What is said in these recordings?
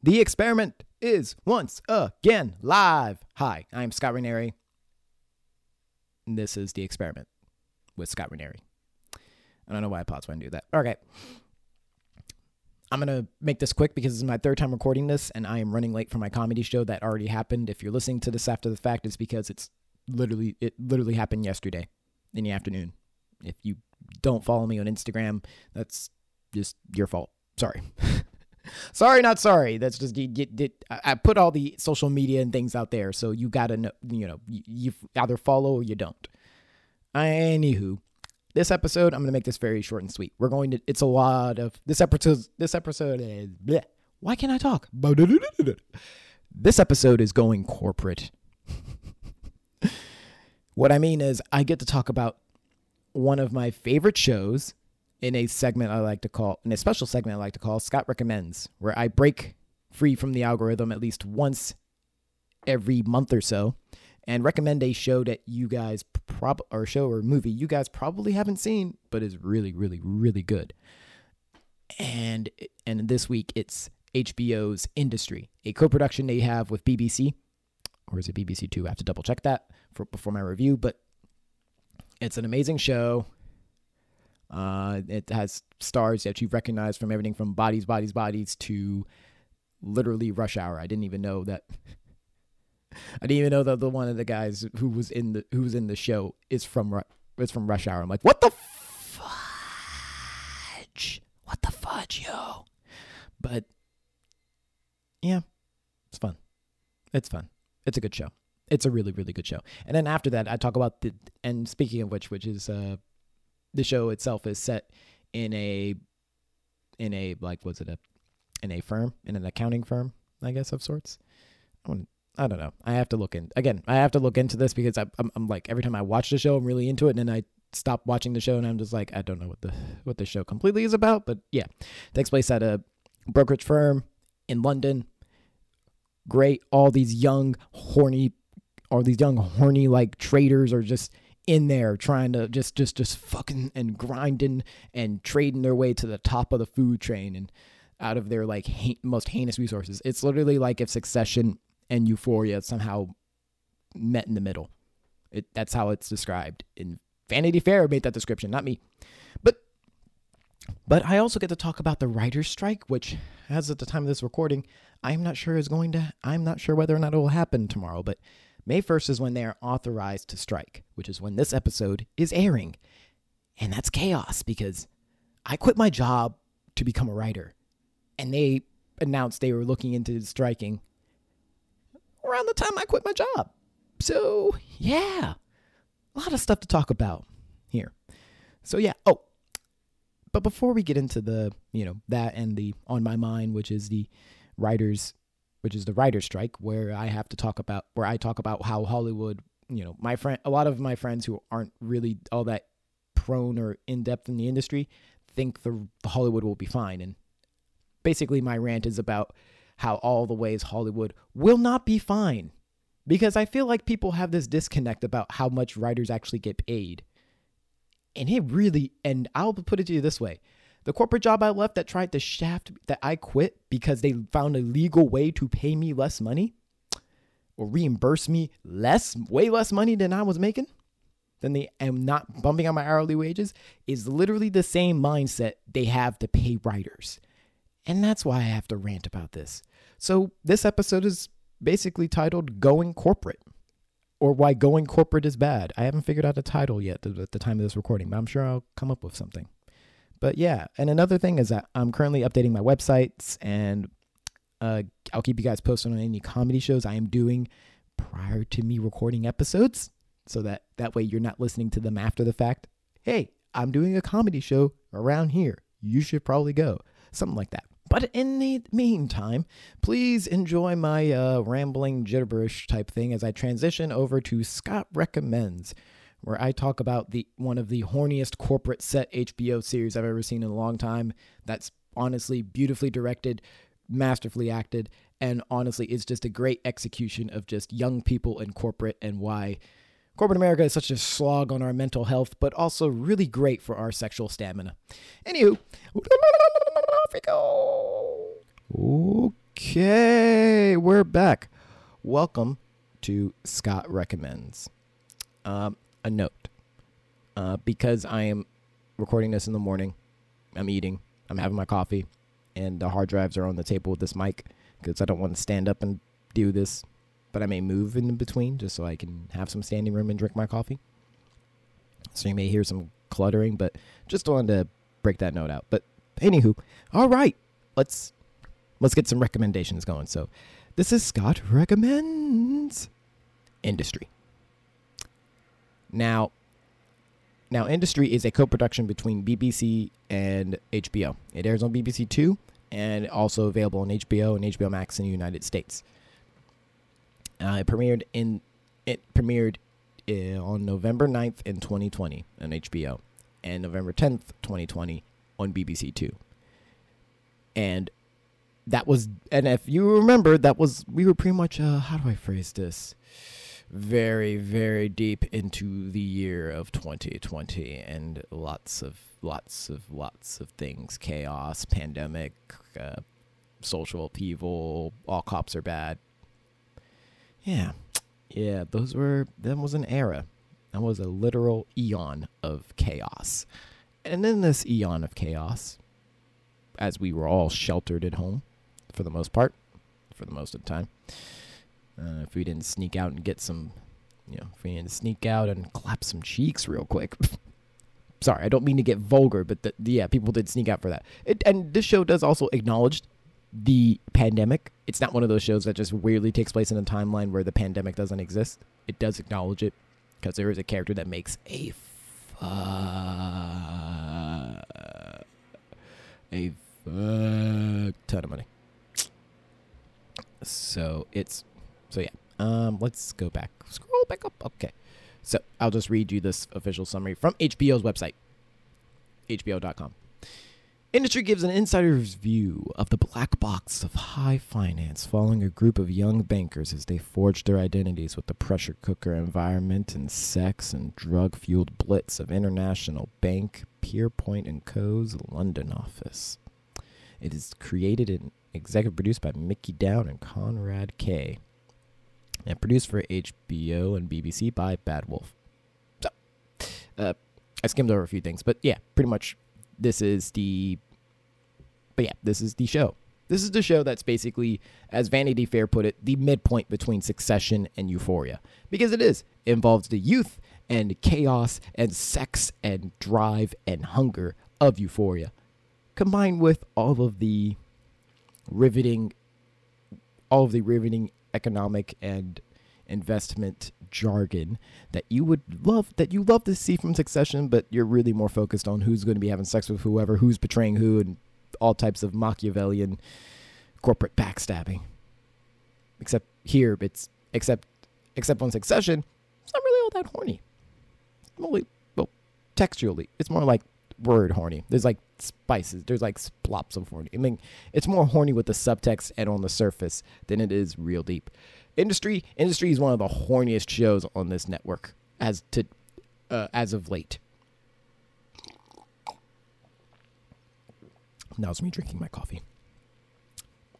The experiment is once again live. Hi, I'm Scott Ranieri. This is The Experiment with Scott Ranieri. I don't know why I paused when I do that. Okay. I'm going to make this quick because this is my third time recording this and I am running late for my comedy show that already happened. If you're listening to this after the fact, it's because it's literally it literally happened yesterday in the afternoon. If you don't follow me on Instagram, that's just your fault. Sorry. sorry, not sorry. That's just you, you, I put all the social media and things out there, so you gotta know. You know, you, you either follow or you don't. Anywho, this episode I'm gonna make this very short and sweet. We're going to. It's a lot of this episode. This episode is. Bleh. Why can't I talk? This episode is going corporate. what I mean is, I get to talk about one of my favorite shows in a segment I like to call, in a special segment I like to call Scott Recommends, where I break free from the algorithm at least once every month or so and recommend a show that you guys prob or show or movie you guys probably haven't seen but is really really really good. And and this week it's HBO's Industry, a co-production they have with BBC or is it BBC 2? I have to double check that for before my review, but it's an amazing show. Uh, it has stars that you recognize from everything from Bodies, Bodies, Bodies to literally Rush Hour. I didn't even know that. I didn't even know that the one of the guys who was in the who was in the show is from is from Rush Hour. I'm like, what the fudge? What the fudge, yo? But yeah, it's fun. It's fun. It's a good show. It's a really really good show. And then after that, I talk about the and speaking of which, which is uh the show itself is set in a in a like was it a in a firm in an accounting firm I guess of sorts. I, I don't know. I have to look in again. I have to look into this because I, I'm, I'm like every time I watch the show, I'm really into it, and then I stop watching the show, and I'm just like I don't know what the what the show completely is about. But yeah, it takes place at a brokerage firm in London. Great, all these young horny, all these young horny like traders are just in there trying to just just just fucking and grinding and trading their way to the top of the food chain and out of their like most heinous resources. It's literally like if Succession and Euphoria somehow met in the middle. It that's how it's described. In Vanity Fair made that description, not me. But but I also get to talk about the writers' strike, which, as at the time of this recording, I'm not sure is going to. I'm not sure whether or not it will happen tomorrow. But May 1st is when they are authorized to strike, which is when this episode is airing. And that's chaos because I quit my job to become a writer. And they announced they were looking into striking around the time I quit my job. So, yeah, a lot of stuff to talk about here. So, yeah. Oh, but before we get into the, you know, that and the on my mind, which is the writers which is the writer strike, where I have to talk about where I talk about how Hollywood, you know, my friend, a lot of my friends who aren't really all that prone or in depth in the industry think the, the Hollywood will be fine, and basically my rant is about how all the ways Hollywood will not be fine, because I feel like people have this disconnect about how much writers actually get paid, and it really, and I'll put it to you this way the corporate job I left that tried to shaft that I quit because they found a legal way to pay me less money or reimburse me less, way less money than I was making, than they am not bumping on my hourly wages, is literally the same mindset they have to pay writers. And that's why I have to rant about this. So this episode is basically titled Going Corporate or why going corporate is bad. I haven't figured out a title yet at the time of this recording, but I'm sure I'll come up with something. But yeah, and another thing is that I'm currently updating my websites and uh, I'll keep you guys posted on any comedy shows I am doing prior to me recording episodes so that that way you're not listening to them after the fact. Hey, I'm doing a comedy show around here. You should probably go. Something like that. But in the meantime, please enjoy my uh, rambling gibberish type thing as I transition over to Scott Recommends, where I talk about the one of the horniest corporate set HBO series I've ever seen in a long time. That's honestly beautifully directed, masterfully acted, and honestly is just a great execution of just young people in corporate and why corporate America is such a slog on our mental health, but also really great for our sexual stamina. Anywho, Okay, we're back. Welcome to Scott Recommends. Um, a note. Uh, because I am recording this in the morning, I'm eating, I'm having my coffee, and the hard drives are on the table with this mic because I don't want to stand up and do this, but I may move in between just so I can have some standing room and drink my coffee. So you may hear some cluttering, but just wanted to break that note out. But anywho, all right, let's let's get some recommendations going. So this is Scott recommends industry. Now, now industry is a co-production between BBC and HBO. It airs on BBC Two and also available on HBO and HBO Max in the United States. Uh, it premiered in it premiered uh, on November 9th in 2020 on HBO and November 10th, 2020 on BBC Two. And that was and if you remember that was we were pretty much uh, how do I phrase this? Very very deep into the year of 2020 and lots of lots of lots of things. Chaos pandemic uh, social upheaval all cops are bad. Yeah yeah those were that was an era. That was a literal eon of chaos. And in this eon of chaos as we were all sheltered at home for the most part for the most of the time uh, if we didn't sneak out and get some, you know, if we didn't sneak out and clap some cheeks real quick. Sorry, I don't mean to get vulgar, but the, yeah, people did sneak out for that. It, and this show does also acknowledge the pandemic. It's not one of those shows that just weirdly takes place in a timeline where the pandemic doesn't exist. It does acknowledge it because there is a character that makes a uh, a fuck ton of money. So it's so yeah, um, let's go back. Scroll back up. Okay. So I'll just read you this official summary from HBO's website, HBO.com. Industry gives an insider's view of the black box of high finance following a group of young bankers as they forged their identities with the pressure cooker environment and sex and drug fueled blitz of International Bank, Pierpoint and Co.'s London office. It is created and executive produced by Mickey Down and Conrad Kay and produced for HBO and BBC by Bad Wolf. So, uh, I skimmed over a few things, but yeah, pretty much this is the. But yeah, this is the show. This is the show that's basically, as Vanity Fair put it, the midpoint between Succession and Euphoria. Because it is. It involves the youth and chaos and sex and drive and hunger of Euphoria, combined with all of the riveting, all of the riveting economic and investment jargon that you would love that you love to see from Succession, but you're really more focused on who's going to be having sex with whoever, who's betraying who, and all types of Machiavellian corporate backstabbing. Except here, it's except except on Succession, it's not really all that horny. Only well, textually, it's more like word horny. There's like spices. There's like splops of horny. I mean, it's more horny with the subtext and on the surface than it is real deep. Industry Industry is one of the horniest shows on this network as to uh, as of late. Now it's me drinking my coffee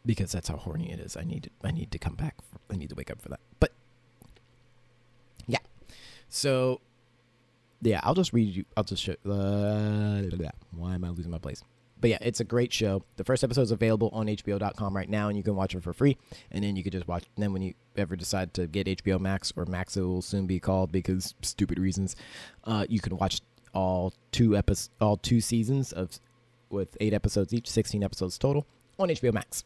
because that's how horny it is. I need I need to come back. I need to wake up for that. But yeah, so yeah, I'll just read you. I'll just show. Uh, why am I losing my place? But yeah, it's a great show. The first episode is available on HBO.com right now, and you can watch it for free. And then you can just watch. then when you ever decide to get HBO Max or Max, it will soon be called because stupid reasons, uh, you can watch all two episodes, all two seasons of with eight episodes each, sixteen episodes total on HBO Max.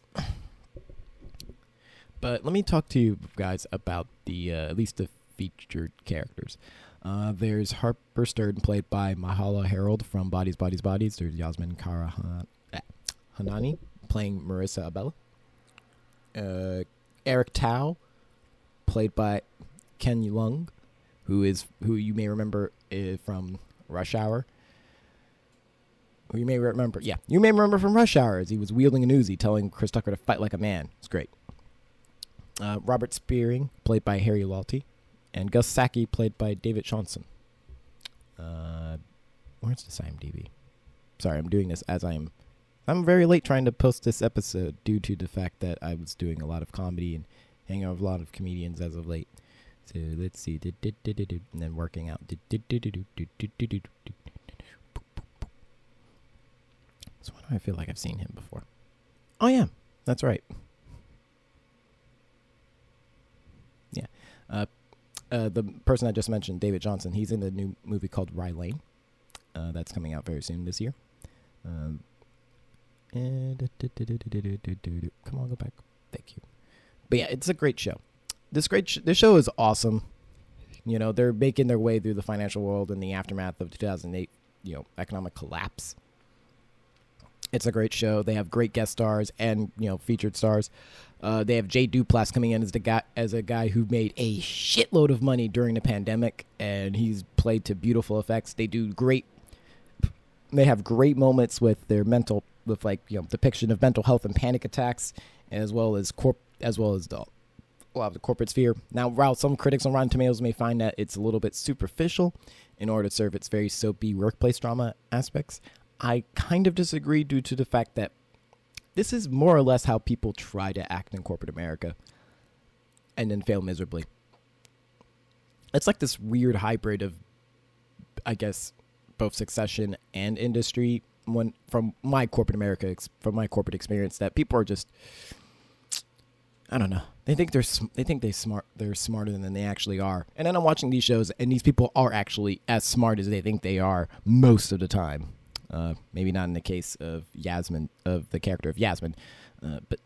But let me talk to you guys about the uh, at least the featured characters. Uh, there's Harper Stern, played by Myha'la Herold from Bodies, Bodies, Bodies. There's Yasmin Kara eh, Hanani, playing Marisa Abela. Uh, Eric Tao, played by Ken Leung, who is who you may remember uh, from Rush Hour. Who you may remember, yeah, you may remember from Rush Hour as he was wielding an Uzi, telling Chris Tucker to fight like a man. It's great. Uh, Robert Spearing, played by Harry Lawtey and Gus Sackey played by David Jonsson. Uh, where's the IMDb? Sorry, I'm doing this as I'm I'm very late trying to post this episode due to the fact that I was doing a lot of comedy and hanging out with a lot of comedians as of late. So let's see, and then working out. So why do I feel like I've seen him before? Oh yeah, that's right. Yeah, uh, uh, the person I just mentioned, David Jonsson, he's in the new movie called Rye Lane. Uh, that's coming out very soon this year. Um, come on, go back. Thank you. But yeah, it's a great show. This great sh- this show is awesome. You know, they're making their way through the financial world in the aftermath of 2008, you know, economic collapse. It's a great show. They have great guest stars and you know featured stars. Uh, they have Jay Duplass coming in as the guy as a guy who made a shitload of money during the pandemic, and he's played to beautiful effects. They do great. They have great moments with their mental, with like you know depiction of mental health and panic attacks, as well as corp, as well as the the corporate sphere. Now, while some critics on Rotten Tomatoes may find that it's a little bit superficial in order to serve its very soapy workplace drama aspects, I kind of disagree due to the fact that this is more or less how people try to act in corporate America and then fail miserably. It's like this weird hybrid of, I guess, both succession and industry. When from my corporate America, from my corporate experience, that people are just, I don't know. They think they're they think they smart they're smarter than they actually are. And then I'm watching these shows, and these people are actually as smart as they think they are most of the time. Uh, maybe not in the case of Yasmin, of the character of Yasmin, uh, but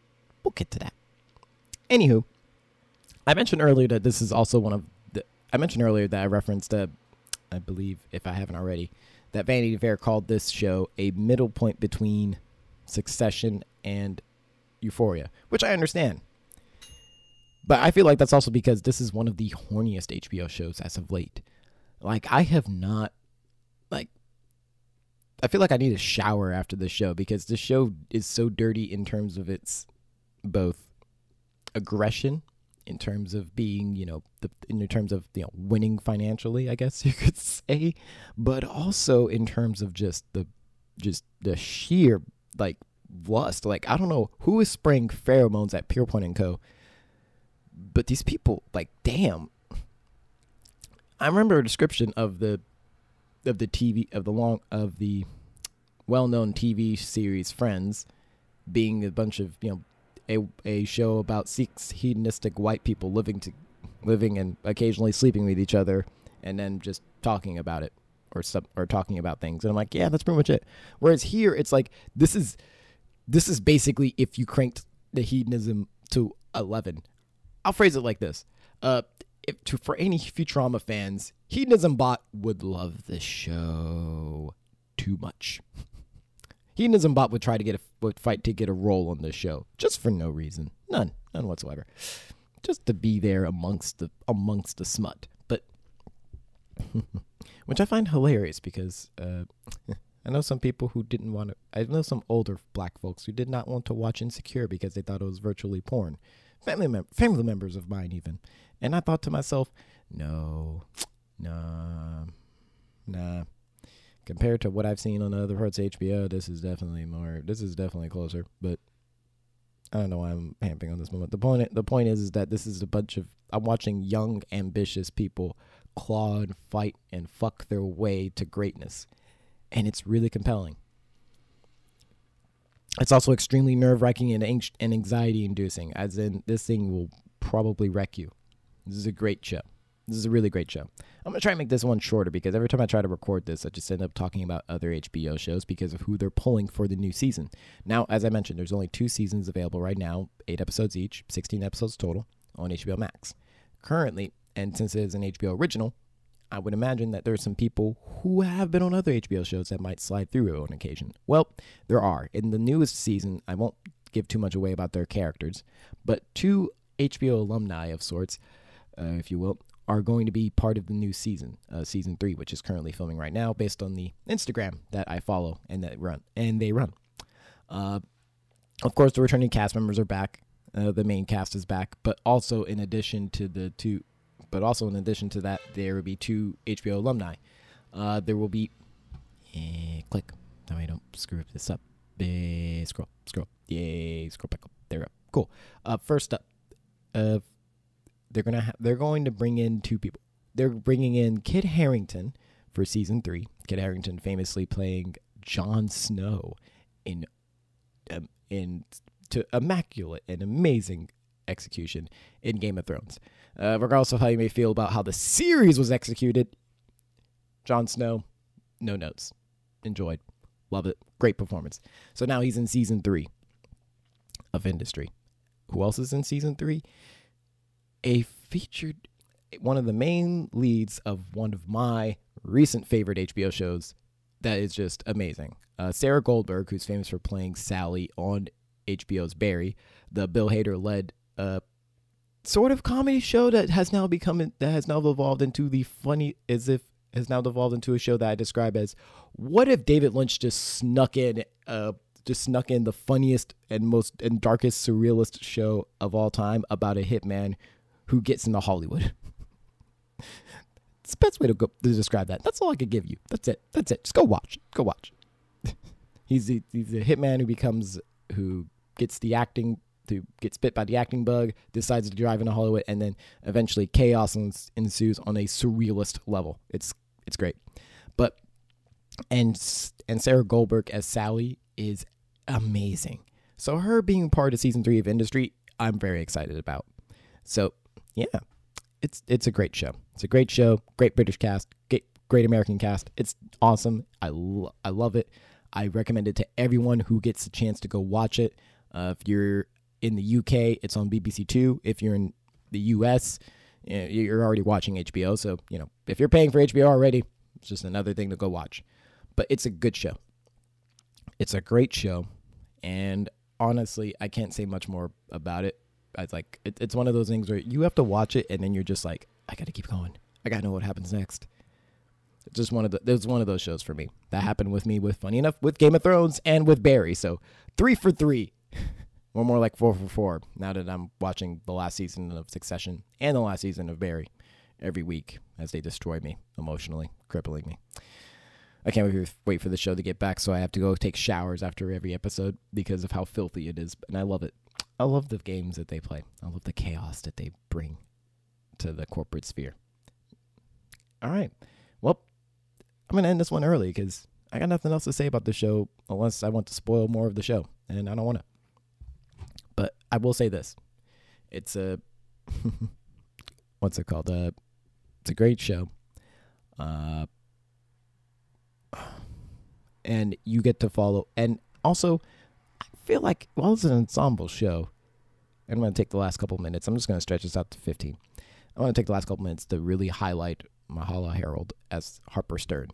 we'll get to that. Anywho, I mentioned earlier that this is also one of the. I mentioned earlier that I referenced, uh, I believe, if I haven't already, that Vanity Fair called this show a middle point between Succession and Euphoria, which I understand. But I feel like that's also because this is one of the horniest HBO shows as of late. Like I have not like I feel like I need a shower after the show because the show is so dirty in terms of its both aggression in terms of being, you know, the, in terms of you know winning financially, I guess you could say, but also in terms of just the just the sheer like lust. Like I don't know who is spraying pheromones at Pierpoint and Co. But these people, like, damn. I remember a description of the of the TV of the long of the well-known TV series Friends being a bunch of you know a a show about six hedonistic white people living to living and occasionally sleeping with each other and then just talking about it or sub, or talking about things. And I'm like yeah that's pretty much it. Whereas here it's like this is this is basically if you cranked the hedonism to 11 I'll phrase it like this. Uh if to for any Futurama fans hedonism bot would love this show too much Hedonism Bot would try to get a would fight to get a role on this show just for no reason, none, none whatsoever, just to be there amongst the amongst the smut. But which I find hilarious because uh, I know some people who didn't want to. I know some older black folks who did not want to watch Insecure because they thought it was virtually porn. Family mem- family members of mine even, and I thought to myself, no, nah, nah compared to what I've seen on other parts of HBO, this is definitely more. This is definitely closer. But I don't know why I'm hamping on this moment. The point. The point is, is that this is a bunch of. I'm watching young, ambitious people claw and fight and fuck their way to greatness, and it's really compelling. It's also extremely nerve wracking and, and anxiety inducing, as in, this thing will probably wreck you. This is a great show. This is a really great show. I'm gonna try and make this one shorter because every time I try to record this, I just end up talking about other HBO shows because of who they're pulling for the new season. Now, as I mentioned, there's only two seasons available right now, eight episodes each, 16 episodes total on HBO Max. Currently, and since it is an HBO original, I would imagine that there are some people who have been on other HBO shows that might slide through on occasion. Well, there are. In the newest season, I won't give too much away about their characters, but two HBO alumni of sorts, uh, if you will, are going to be part of the new season, uh, season three, which is currently filming right now, based on the Instagram that I follow and that run and they run. Uh, of course, the returning cast members are back. Uh, the main cast is back, but also in addition to the two, but also in addition to that, there will be two HBO alumni. Uh, there will be, eh, click. That way I don't screw this up. Eh, scroll, scroll. Yay, scroll back up. There we go. Cool. Uh, first up, uh, they're gonna ha- they're going to bring in two people. They're bringing in Kit Harington for season three. Kit Harington famously playing Jon Snow in um, in to immaculate and amazing execution in Game of Thrones. Uh, regardless of how you may feel about how the series was executed, Jon Snow, no notes. Enjoyed. Love it. Great performance. So now he's in season three of Industry. Who else is in season three? A featured, one of the main leads of one of my recent favorite HBO shows that is just amazing. Uh, Sarah Goldberg, who's famous for playing Sally on HBO's Barry, the Bill Hader led uh, sort of comedy show that has now become that has now evolved into the funny as if has now evolved into a show that I describe as what if David Lynch just snuck in uh just snuck in the funniest and most and darkest surrealist show of all time about a hitman who gets into Hollywood. it's the best way to go to describe that. That's all I could give you. That's it. That's it. Just go watch. Go watch. he's a, he's a hitman who becomes who gets the acting to gets bit by the acting bug, decides to drive into Hollywood, and then eventually chaos ensues on a surrealist level. It's it's great, but and and Sarah Goldberg as Sally is amazing. So her being part of season three of Industry, I'm very excited about. So yeah, it's it's a great show. It's a great show. Great British cast. Great, great American cast. It's awesome. I lo- I love it. I recommend it to everyone who gets a chance to go watch it. Uh, if you're in the UK, it's on BBC Two. If you're in the US, you're already watching HBO. So, you know, if you're paying for HBO already, it's just another thing to go watch. But it's a good show. It's a great show. And honestly, I can't say much more about it. It's like, it, it's one of those things where you have to watch it and then you're just like, I got to keep going. I got to know what happens next. It's just one of the, there's one of those shows for me. That happened with me with, funny enough, with Game of Thrones and with Barry. So three for three or more like four for four now that I'm watching the last season of Succession and the last season of Barry every week as they destroy me emotionally, crippling me. I can't wait for the show to get back, so I have to go take showers after every episode because of how filthy it is. And I love it. I love the games that they play. I love the chaos that they bring to the corporate sphere. All right. Well, I'm going to end this one early because I got nothing else to say about the show unless I want to spoil more of the show, and I don't want to. I will say this: it's a what's it called? Uh, it's a great show. Uh, and you get to follow. And also, I feel like well, it's an ensemble show. I'm going to take the last couple minutes. I'm just going to stretch this out to 15. I want to take the last couple minutes to really highlight Myha'la Herold as Harper Stern.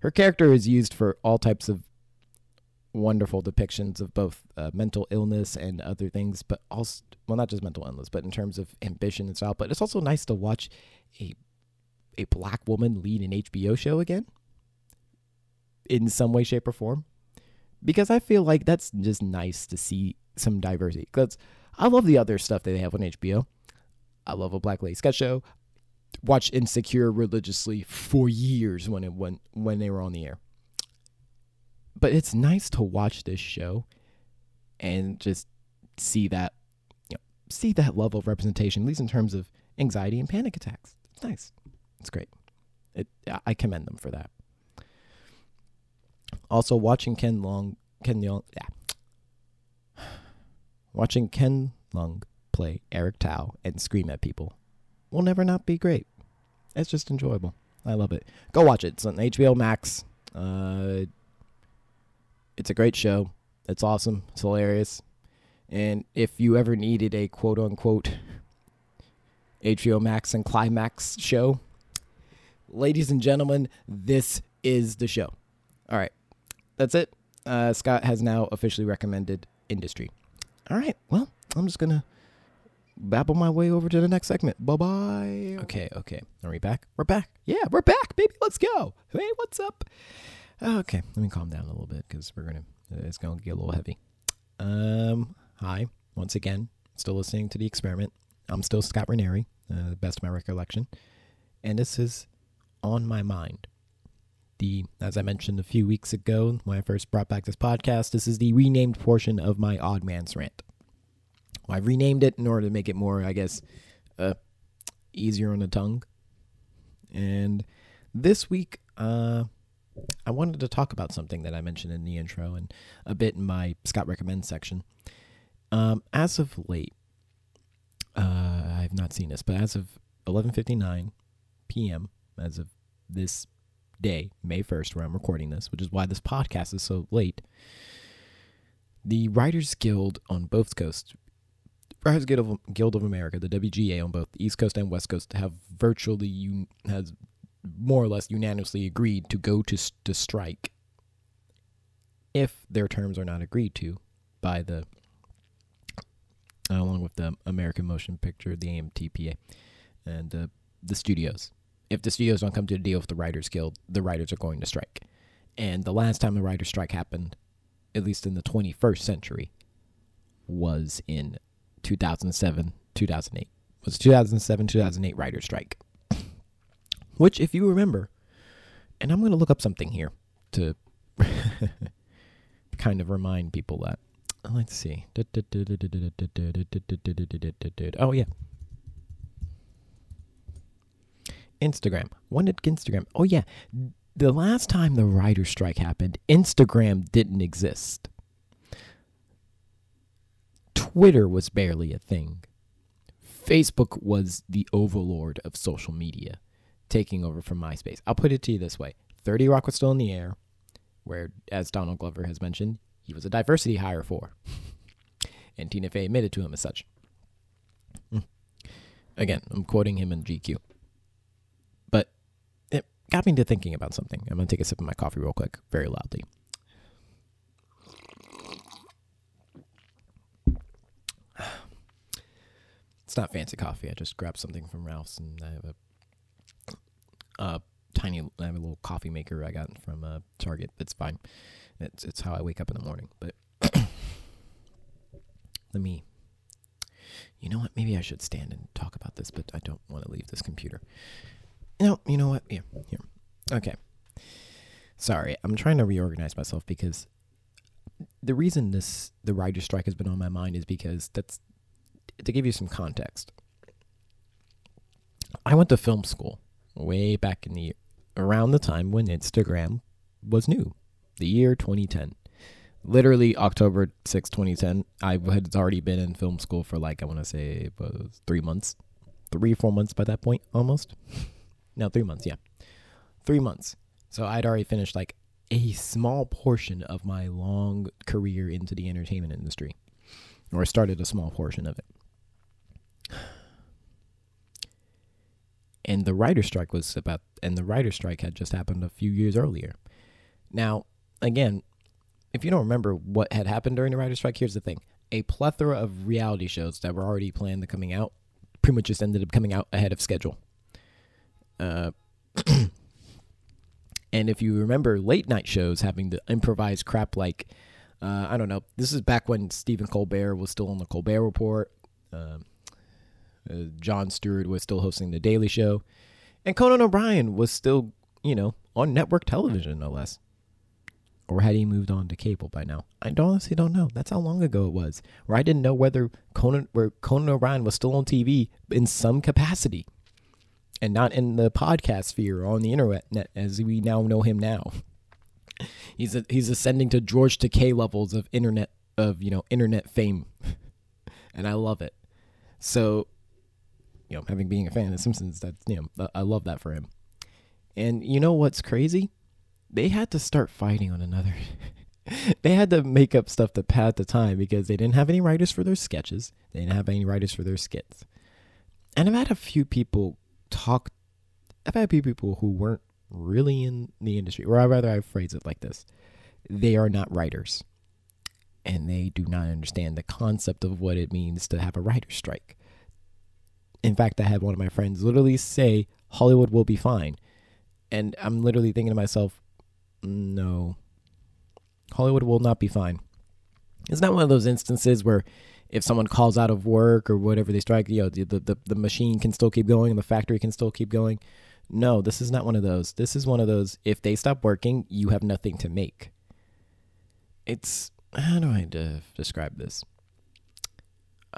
Her character is used for all types of wonderful depictions of both uh, mental illness and other things, but also, well, not just mental illness, but in terms of ambition and style. But it's also nice to watch a a black woman lead an HBO show again in some way, shape, or form, because I feel like that's just nice to see some diversity. Because I love the other stuff that they have on HBO. I love a black lady sketch show. Watched Insecure religiously for years when it when when they were on the air but it's nice to watch this show and just see that you know, see that level of representation, at least in terms of anxiety and panic attacks. It's nice. It's great. It I commend them for that. Also, watching Ken Long, Ken Young, yeah. watching Ken Long play Eric Tao and scream at people will never not be great. It's just enjoyable. I love it. Go watch it. It's on HBO Max. Uh, it's a great show. It's awesome. It's hilarious. And if you ever needed a quote unquote HBO Max and Climax show, ladies and gentlemen, this is the show. All right. That's it. Uh, Scott has now officially recommended Industry. All right. Well, I'm just going to babble my way over to the next segment. Bye bye. Okay. Okay. Are we back? We're back. Yeah, we're back, baby. Let's go. Hey, what's up? Okay, let me calm down a little bit because we're gonna it's gonna get a little heavy. Um, hi once again, still listening to the experiment. I'm still Scott Ranieri, uh, best of my recollection, and this is on my mind. the, as I mentioned a few weeks ago when I first brought back this podcast, this is the renamed portion of my Odd Man's Rant. Well, I've renamed it in order to make it more, I guess, uh, easier on the tongue. And this week, uh, I wanted to talk about something that I mentioned in the intro and a bit in my Scott Recommends section. Um, as of late, uh, I've not seen this, but as of 11:59 p.m., as of this day, May 1st, where I'm recording this, which is why this podcast is so late, the Writers Guild on both coasts, Writers Guild of, Guild of America, the WGA on both the East Coast and West Coast, have virtually un- has more or less unanimously agreed to go to, to strike if their terms are not agreed to by the along with the American Motion Picture, the AMTPA, and the studios. If the studios don't come to a deal with the Writers Guild, the writers are going to strike. And the last time the writers' strike happened, at least in the 21st century, was in 2007, 2008. It was 2007, 2008 writers' strike. Which, if you remember, and I'm going to look up something here to kind of remind people that. Let's see. Oh, yeah. Instagram. When did Instagram? Oh, yeah. The last time the writer's strike happened, Instagram didn't exist. Twitter was barely a thing. Facebook was the overlord of social media taking over from MySpace. I'll put it to you this way 30 Rock was still in the air, where, as Donald Glover has mentioned, he was a diversity hire for. and Tina Fey admitted to him as such. Hmm. Again, I'm quoting him in GQ. But it got me to thinking about something. I'm going to take a sip of my coffee real quick, very loudly. It's not fancy coffee. I just grabbed something from Ralph's and I have a uh, tiny. I have a little coffee maker I got from uh, Target. It's fine. It's it's how I wake up in the morning. But let me. You know what? Maybe I should stand and talk about this, but I don't want to leave this computer. No, you know what? Yeah, here. Okay. Sorry, I'm trying to reorganize myself because the reason this the writer strike has been on my mind is because that's to give you some context. I went to film school way back in the around the time when Instagram was new, the year 2010. Literally October 6, 2010. I had already been in film school for like I want to say was three months, three four months by that point almost. no, three months. Yeah, three months. So I'd already finished like a small portion of my long career into the entertainment industry, or started a small portion of it. And the writer strike was about and the writer strike had just happened a few years earlier. Now again if you don't remember what had happened during the writer strike here's the thing. A plethora of reality shows that were already planned to coming out pretty much just ended up coming out ahead of schedule. Uh, and if you remember late night shows having to improvise crap like uh, i don't know this is back when stephen colbert was still on the colbert report. Um, uh, Jon Stewart was still hosting The Daily Show. And Conan O'Brien was still, you know, on network television, no less. Or had he moved on to cable by now? I honestly don't know. That's how long ago it was. Where I didn't know whether Conan, where Conan O'Brien was still on TV in some capacity, and not in the podcast sphere or on the internet as we now know him now. He's a, he's ascending to George Takei levels of internet of you know internet fame, and I love it. So you know, having being a fan of The Simpsons, that's you know, I love that for him. And you know what's crazy? They had to start fighting on another. they had to make up stuff to pad the time because they didn't have any writers for their sketches. They didn't have any writers for their skits. And I've had a few people talk. I've had a few people who weren't really in the industry, or I'd rather I phrase it like this: they are not writers, and they do not understand the concept of what it means to have a writer's strike in fact, I had one of my friends literally say, Hollywood will be fine. And I'm literally thinking to myself, no, Hollywood will not be fine. It's not one of those instances where if someone calls out of work or whatever they strike, you know, the, the, the machine can still keep going and the factory can still keep going. No, this is not one of those. This is one of those if they stop working, you have nothing to make. It's how do I de- describe this?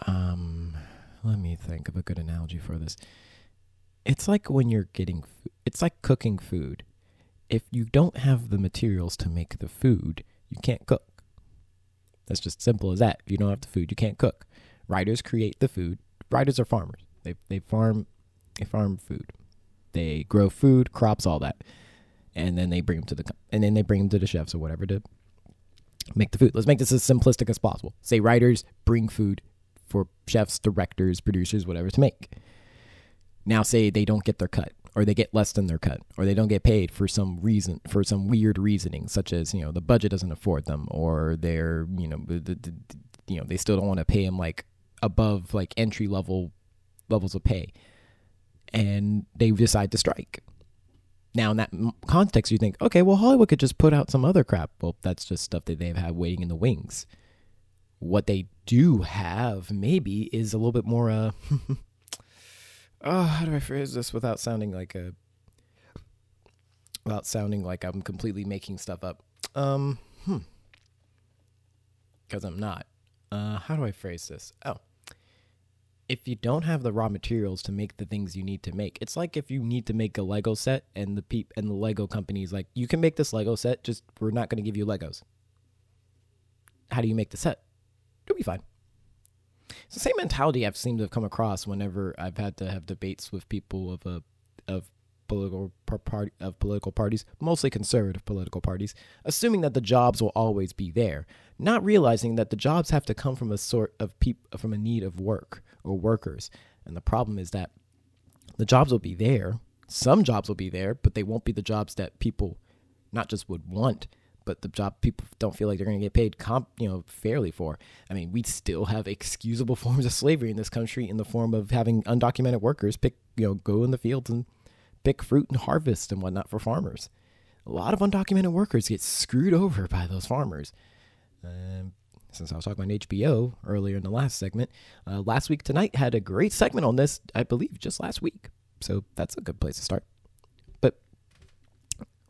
Um, let me think of a good analogy for this. It's like when you're getting it's like cooking food. If you don't have the materials to make the food, you can't cook. That's just simple as that. If you don't have the food, you can't cook. Writers create the food. Writers are farmers. They they farm they farm food. They grow food, crops, all that, and then they bring them to the and then they bring them to the chefs or whatever to make the food. Let's make this as simplistic as possible. Say writers bring food for chefs, directors, producers, whatever to make. Now say they don't get their cut or they get less than their cut or they don't get paid for some reason for some weird reasoning such as, you know, the budget doesn't afford them or they're, you know, the, the, the, you know, they still don't want to pay them like above like entry level levels of pay. And they decide to strike. Now, in that context, you think, okay, well, Hollywood could just put out some other crap. Well, that's just stuff that they've had waiting in the wings. What they do have, maybe, is a little bit more. Uh, oh, how do I phrase this without sounding like a. Without sounding like I'm completely making stuff up. Um, hmm. Because I'm not. Uh, how do I phrase this? Oh if you don't have the raw materials to make the things you need to make, it's like if you need to make a Lego set and the peep and the Lego company is like, you can make this Lego set, just we're not going to give you Legos. How do you make the set? It'll be fine. It's the same mentality I've seemed to have come across whenever I've had to have debates with people of a of political party of political parties, mostly conservative political parties, assuming that the jobs will always be there, not realizing that the jobs have to come from a sort of peop- from a need of work or workers. And the problem is that the jobs will be there. Some jobs will be there, but they won't be the jobs that people not just would want, but the job people don't feel like they're going to get paid comp, you know, fairly for. I mean, we still have excusable forms of slavery in this country in the form of having undocumented workers pick, you know, go in the fields and pick fruit and harvest and whatnot for farmers. A lot of undocumented workers get screwed over by those farmers. Um, since I was talking about HBO earlier in the last segment, uh, last week tonight had a great segment on this, I believe, just last week. So that's a good place to start. But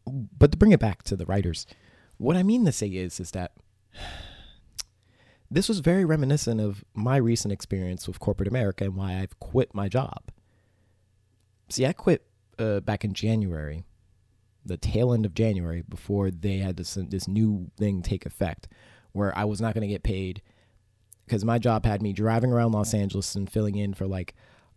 but to bring it back to the writers, what I mean to say is is that this was very reminiscent of my recent experience with corporate America and why I've quit my job. See, I quit uh, back in January, the tail end of January, before they had this this new thing take effect, where I was not going to get paid because my job had me driving around Los Angeles and filling in for like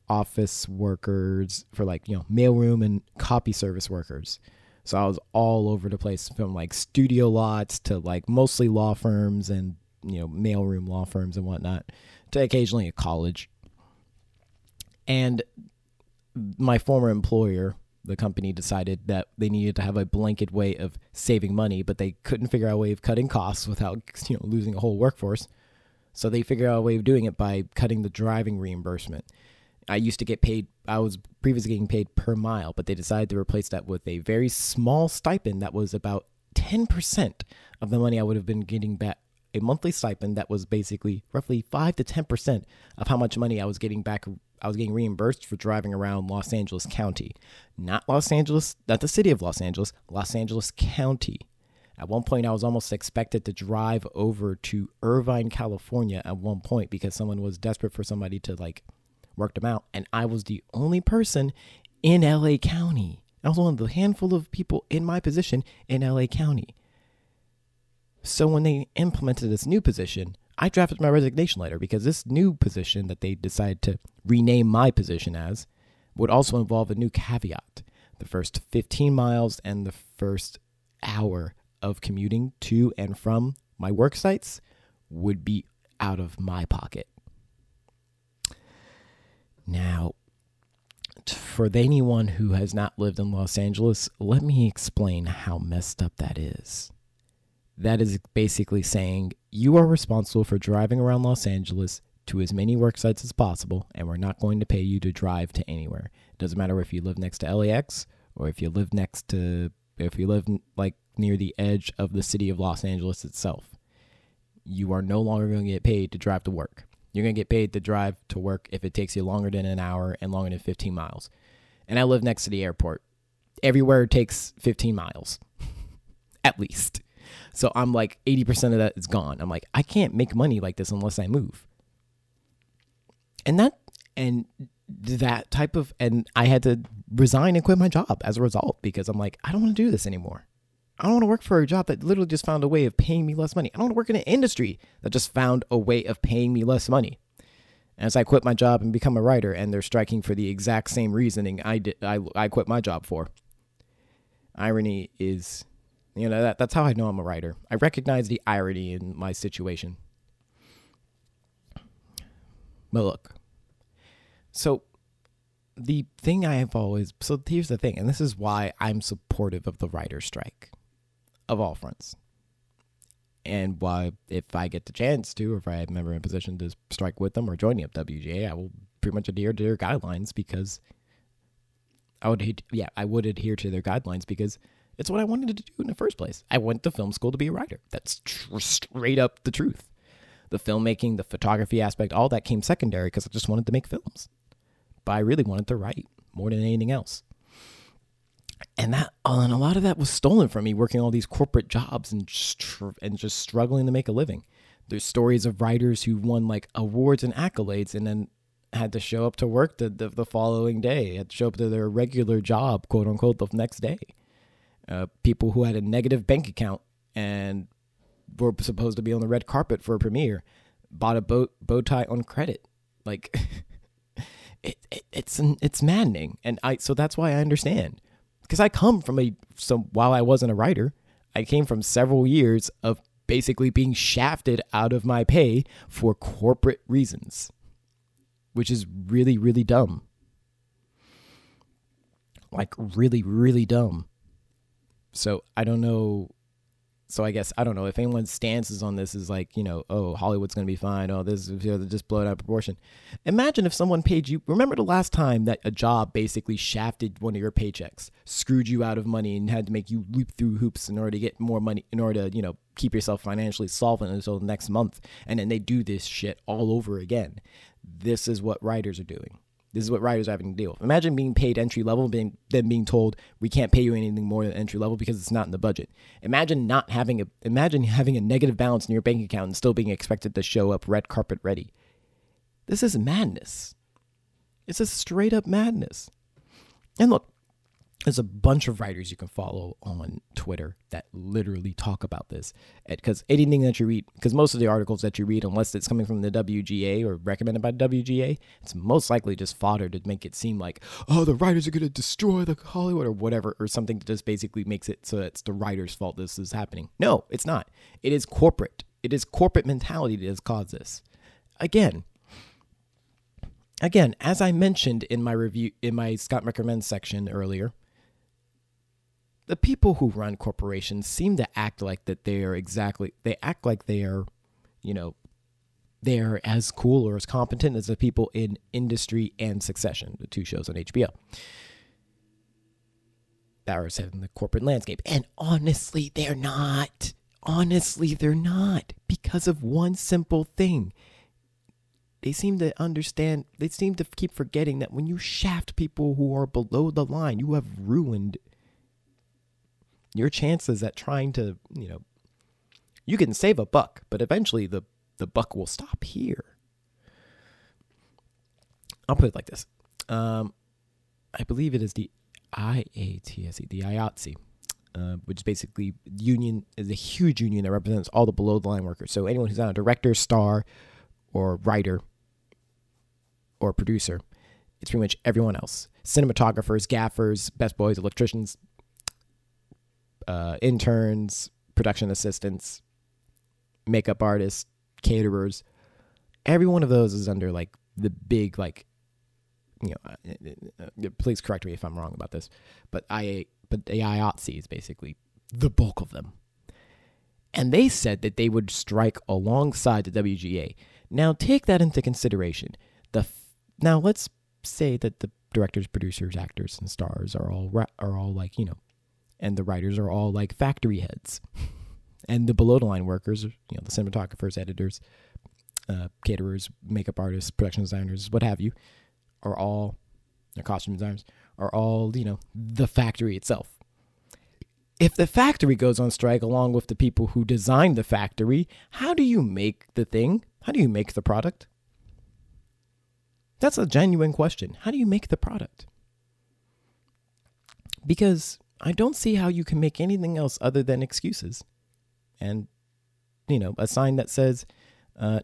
office workers, for like you know mailroom and copy service workers. So I was all over the place from like studio lots to like mostly law firms and you know mailroom law firms and whatnot to occasionally a college. And my former employer, the company decided that they needed to have a blanket way of saving money, but they couldn't figure out a way of cutting costs without you know losing a whole workforce. So they figured out a way of doing it by cutting the driving reimbursement. I used to get paid I was previously getting paid per mile, but they decided to replace that with a very small stipend that was about 10% of the money I would have been getting back a monthly stipend that was basically roughly 5 to 10% of how much money I was getting back I was getting reimbursed for driving around Los Angeles County. Not Los Angeles, not the city of Los Angeles, Los Angeles County. At one point, I was almost expected to drive over to Irvine, California at one point because someone was desperate for somebody to like work them out. And I was the only person in LA County. I was one of the handful of people in my position in LA County. So when they implemented this new position, I drafted my resignation letter because this new position that they decided to rename my position as would also involve a new caveat. The first 15 miles and the first hour of commuting to and from my work sites would be out of my pocket. Now, for anyone who has not lived in Los Angeles, let me explain how messed up that is. That is basically saying you are responsible for driving around Los Angeles to as many work sites as possible, and we're not going to pay you to drive to anywhere. It doesn't matter if you live next to LAX or if you live next to, if you live like near the edge of the city of Los Angeles itself. You are no longer going to get paid to drive to work. You're going to get paid to drive to work if it takes you longer than an hour and longer than 15 miles. And I live next to the airport. everywhere takes 15 miles at least. So I'm like 80% of that is gone. I'm like, I can't make money like this unless I move. And that, and that type of, and I had to resign and quit my job as a result because I'm like, I don't want to do this anymore. I don't want to work for a job that literally just found a way of paying me less money. I don't want to work in an industry that just found a way of paying me less money. As I quit my job and become a writer, and they're striking for the exact same reasoning I did, I, I quit my job for. Irony is, you know, that, that's how I know I'm a writer. I recognize the irony in my situation. But look, so the thing I have always, so here's the thing, and this is why I'm supportive of the writer's strike of all fronts. And why, if I get the chance to, or if I am ever in a position to strike with them or join the WGA, I will pretty much adhere to their guidelines because I would, yeah, I would adhere to their guidelines because it's what I wanted to do in the first place. I went to film school to be a writer. That's tr- straight up the truth. The filmmaking, the photography aspect, all that came secondary because I just wanted to make films. But I really wanted to write more than anything else and that and a lot of that was stolen from me working all these corporate jobs and just and just struggling to make a living. There's stories of writers who won like awards and accolades and then had to show up to work the, the, the following day, had to show up to their regular job, quote unquote, the next day. Uh, people who had a negative bank account and were supposed to be on the red carpet for a premiere bought a bow, bow tie on credit. Like, it, it, it's it's maddening, and I so that's why I understand because I come from a so while I wasn't a writer, I came from several years of basically being shafted out of my pay for corporate reasons, which is really really dumb. Like really really dumb. So I don't know so I guess I don't know if anyone's stances on this is like you know oh Hollywood's gonna be fine oh this is just blow it out of proportion. Imagine if someone paid you. Remember the last time that a job basically shafted one of your paychecks, screwed you out of money, and had to make you leap through hoops in order to get more money in order to you know keep yourself financially solvent until next month, and then they do this shit all over again. This is what writers are doing. This is what writers are having to deal with. Imagine being paid entry level, being then being told we can't pay you anything more than entry level because it's not in the budget. Imagine not having a imagine having a negative balance in your bank account and still being expected to show up red carpet ready. This is madness. It's a straight up madness. And look, there's a bunch of writers you can follow on Twitter that literally talk about this. Because anything that you read, because most of the articles that you read, unless it's coming from the WGA or recommended by WGA, it's most likely just fodder to make it seem like, oh, the writers are going to destroy the Hollywood or whatever, or something that just basically makes it so it's the writer's fault this is happening. No, it's not. It is corporate. It is corporate mentality that has caused this. Again, again, as I mentioned in my review in my Scott recommends section earlier, the people who run corporations seem to act like that they are exactly they act like they are you know they are as cool or as competent as the people in industry and succession the two shows on hbo that are set in the corporate landscape. And honestly they're not. Honestly they're not. Because of one simple thing. They seem to understand they seem to keep forgetting that when you shaft people who are below the line you have ruined your chances at trying to, you know, you can save a buck, but eventually the, the buck will stop here. I'll put it like this. Um, I believe it is the IATSE, the IATSE, uh, which is basically union is a huge union that represents all the below the line workers. So anyone who's not a director, star, or writer, or producer, it's pretty much everyone else. Cinematographers, gaffers, best boys, electricians, uh, interns, production assistants, makeup artists, caterers. Every one of those is under like the big like you know, uh, uh, uh, please correct me if I'm wrong about this, but I but the IATSE is basically the bulk of them. And they said that they would strike alongside the WGA. Now take that into consideration. The f- now let's say that the directors, producers, actors, and stars are all ra- are all like you know and the writers are all like factory heads. and the below the line workers, you know, the cinematographers, editors, uh, caterers, makeup artists, production designers, what have you, are all, their costume designers, are all, you know, the factory itself. If the factory goes on strike along with the people who designed the factory, how do you make the thing? How do you make the product? That's a genuine question. How do you make the product? Because I don't see how you can make anything else other than excuses. And, you know, a sign that says, uh,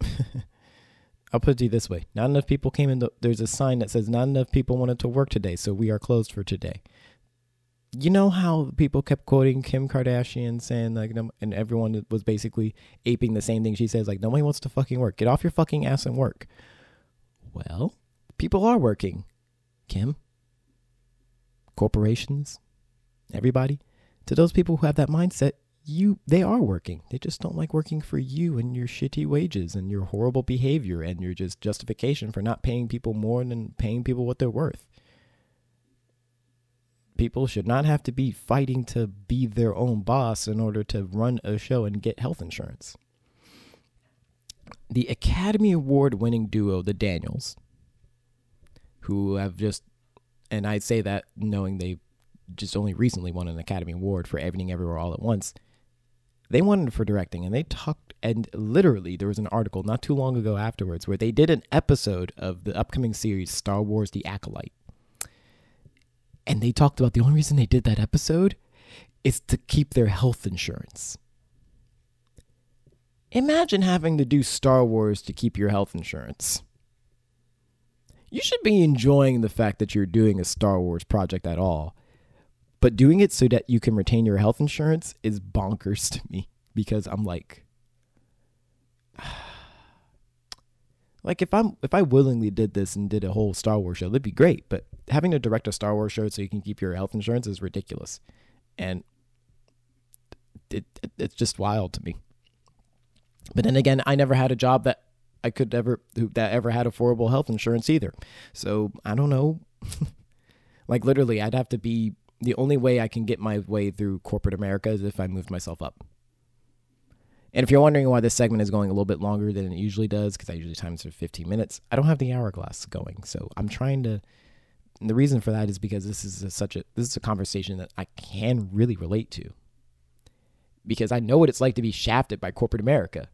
I'll put it to you this way: not enough people came in. The, there's a sign that says not enough people wanted to work today, so we are closed for today. You know how people kept quoting Kim Kardashian saying like, and everyone was basically aping the same thing she says, like nobody wants to fucking work. Get off your fucking ass and work. Well, people are working, Kim. Corporations, everybody. To those people who have that mindset, you they are working. They just don't like working for you and your shitty wages and your horrible behavior and your just justification for not paying people more than paying people what they're worth. People should not have to be fighting to be their own boss in order to run a show and get health insurance. The Academy Award winning duo, the Daniels, who have just, and I say that knowing they just only recently won an Academy Award for Everything Everywhere All at Once they wanted for directing and they talked and literally there was an article not too long ago afterwards where they did an episode of the upcoming series Star Wars The Acolyte. And they talked about the only reason they did that episode is to keep their health insurance. Imagine having to do Star Wars to keep your health insurance. You should be enjoying the fact that you're doing a Star Wars project at all but doing it so that you can retain your health insurance is bonkers to me because I'm like like if I'm if I willingly did this and did a whole Star Wars show, that'd be great. But having to direct a Star Wars show so you can keep your health insurance is ridiculous, and it, it it's just wild to me. But then again, I never had a job that I could ever that ever had affordable health insurance either. So I don't know. like literally, I'd have to be the only way I can get my way through corporate America is if I moved myself up. And if you're wondering why this segment is going a little bit longer than it usually does, because I usually time it for 15 minutes, I don't have the hourglass going. So I'm trying to. the reason for that is because this is a, such a this is a conversation that I can really relate to. Because I know what it's like to be shafted by corporate America.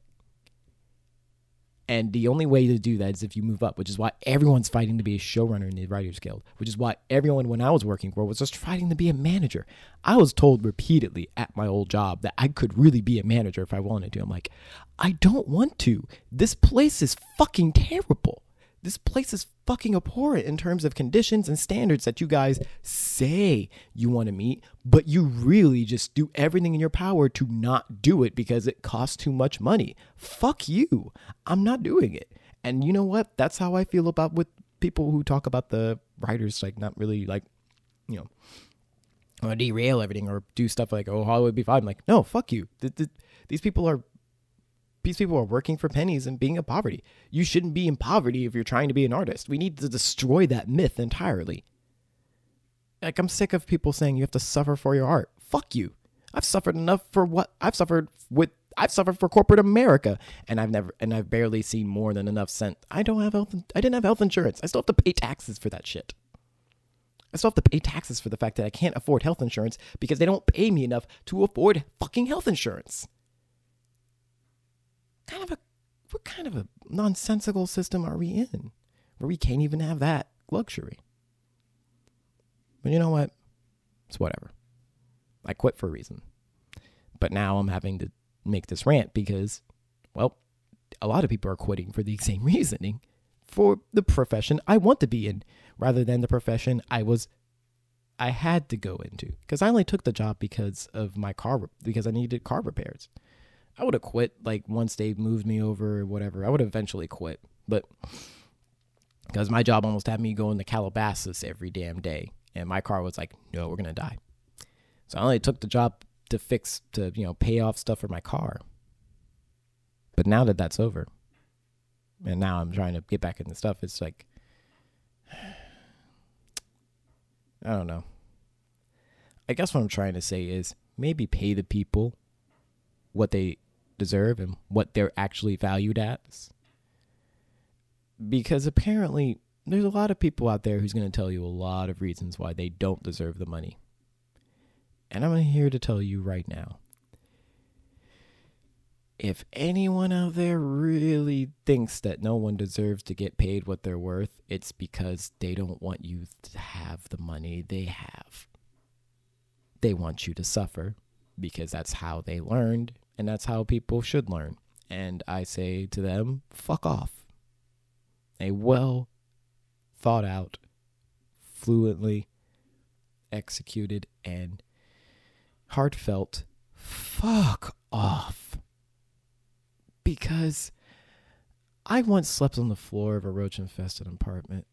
And the only way to do that is if you move up, which is why everyone's fighting to be a showrunner in the Writers Guild, which is why everyone, when I was working for, was just fighting to be a manager. I was told repeatedly at my old job that I could really be a manager if I wanted to. I'm like, I don't want to. This place is fucking terrible. This place is fucking abhorrent in terms of conditions and standards that you guys say you want to meet, but you really just do everything in your power to not do it because it costs too much money. Fuck you. I'm not doing it. And you know what? That's how I feel about with people who talk about the writers like not really like, you know, derail everything or do stuff like, oh, Hollywood be fine. I'm like, no, fuck you. These people are these people are working for pennies and being in poverty. You shouldn't be in poverty if you're trying to be an artist. We need to destroy that myth entirely. Like, I'm sick of people saying you have to suffer for your art. Fuck you. I've suffered enough for what I've suffered with. I've suffered for corporate America, and I've never, and I've barely seen more than enough cent. I don't have health. I didn't have health insurance. I still have to pay taxes for that shit. I still have to pay taxes for the fact that I can't afford health insurance because they don't pay me enough to afford fucking health insurance kind of a what kind of a nonsensical system are we in where we can't even have that luxury? But you know what? It's whatever. I quit for a reason. But now I'm having to make this rant because, well, a lot of people are quitting for the same reasoning for the profession I want to be in rather than the profession I was I had to go into because I only took the job because of my car because I needed car repairs. I would have quit like once they moved me over or whatever. I would eventually quit, but because my job almost had me going to Calabasas every damn day, and my car was like, no, we're gonna die. So I only took the job to fix to you know pay off stuff for my car. But now that that's over, and now I'm trying to get back into stuff, it's like I don't know. I guess what I'm trying to say is maybe pay the people what they deserve and what they're actually valued as. Because apparently, there's a lot of people out there who's going to tell you a lot of reasons why they don't deserve the money. And I'm here to tell you right now. If anyone out there really thinks that no one deserves to get paid what they're worth, it's because they don't want you to have the money they have. They want you to suffer because that's how they learned and that's how people should learn. And I say to them, fuck off. A well thought out, fluently executed, and heartfelt fuck off. Because I once slept on the floor of a roach infested apartment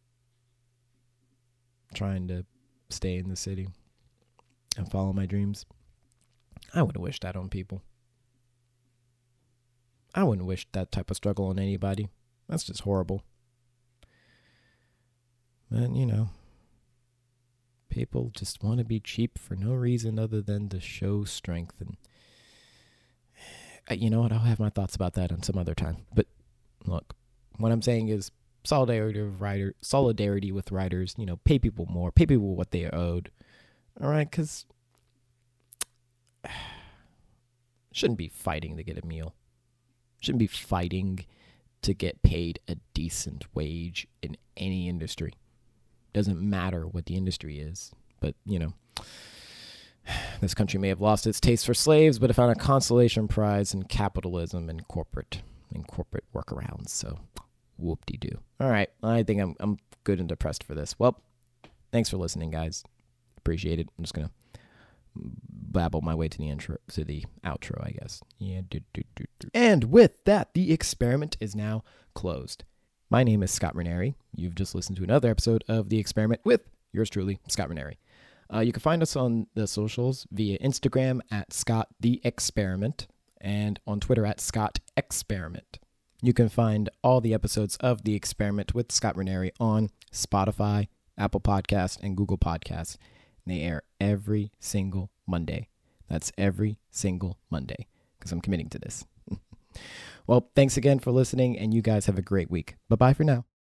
trying to stay in the city and follow my dreams. I wouldn't wish that on people. I wouldn't wish that type of struggle on anybody. That's just horrible. And, you know, people just want to be cheap for no reason other than to show strength. And, you know what? I'll have my thoughts about that on some other time. But look, what I'm saying is solidarity with writer, solidarity with writers. You know, pay people more, pay people what they are owed. All right, because shouldn't be fighting to get a meal. Shouldn't be fighting to get paid a decent wage in any industry. Doesn't matter what the industry is, but you know, this country may have lost its taste for slaves, but it found a consolation prize in capitalism and corporate and corporate workarounds. So, whoop de doo. All right, I think I'm I'm good and depressed for this. Well, thanks for listening, guys. Appreciate it. I'm just gonna babble my way to the intro to the outro, I guess. Yeah. Do, do, do, and with that, the experiment is now closed. My name is Scott Ranieri. You've just listened to another episode of The Experiment with yours truly, Scott Ranieri. Uh, you can find us on the socials via Instagram at Scott the Experiment and on Twitter at Scott Experiment. You can find all the episodes of The Experiment with Scott Ranieri on Spotify, Apple Podcast, and Google Podcasts. They air every single Monday. That's every single Monday because I'm committing to this. well, thanks again for listening, and you guys have a great week. Bye bye for now.